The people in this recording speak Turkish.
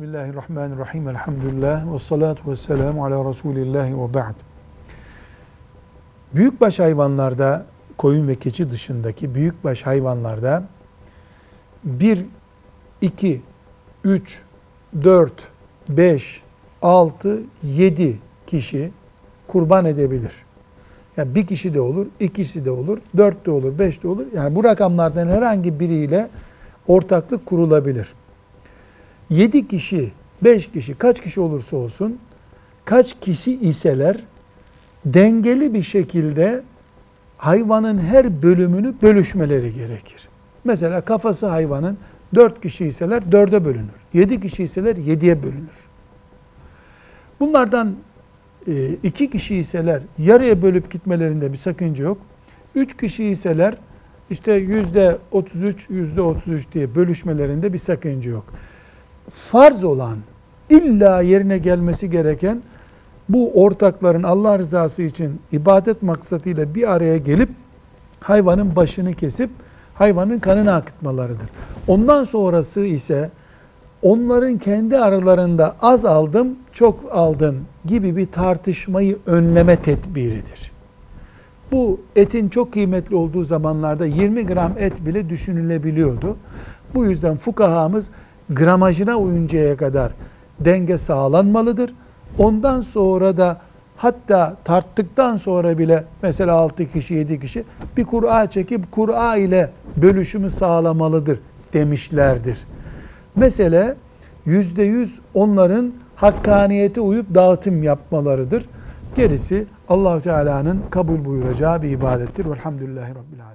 Bismillahirrahmanirrahim. Elhamdülillah. Ve salatu ve selamu ala Resulillahi ve ba'd. Büyükbaş hayvanlarda, koyun ve keçi dışındaki büyükbaş hayvanlarda 1, 2, 3, 4, 5, 6, 7 kişi kurban edebilir. Yani bir kişi de olur, ikisi de olur, dört de olur, beş de olur. Yani bu rakamlardan herhangi biriyle ortaklık kurulabilir. 7 kişi, 5 kişi, kaç kişi olursa olsun, kaç kişi iseler dengeli bir şekilde hayvanın her bölümünü bölüşmeleri gerekir. Mesela kafası hayvanın 4 kişi iseler 4'e bölünür. 7 kişi iseler 7'ye bölünür. Bunlardan 2 e, kişi iseler yarıya bölüp gitmelerinde bir sakınca yok. 3 kişi iseler işte yüzde 33, yüzde 33 diye bölüşmelerinde bir sakınca yok farz olan, illa yerine gelmesi gereken bu ortakların Allah rızası için ibadet maksatıyla bir araya gelip hayvanın başını kesip hayvanın kanını akıtmalarıdır. Ondan sonrası ise onların kendi aralarında az aldım, çok aldın gibi bir tartışmayı önleme tedbiridir. Bu etin çok kıymetli olduğu zamanlarda 20 gram et bile düşünülebiliyordu. Bu yüzden fukahamız gramajına uyuncaya kadar denge sağlanmalıdır. Ondan sonra da hatta tarttıktan sonra bile mesela 6 kişi 7 kişi bir Kur'a çekip Kur'a ile bölüşümü sağlamalıdır demişlerdir. Mesele yüzde yüz onların hakkaniyete uyup dağıtım yapmalarıdır. Gerisi allah Teala'nın kabul buyuracağı bir ibadettir. Velhamdülillahi Rabbil Alemin.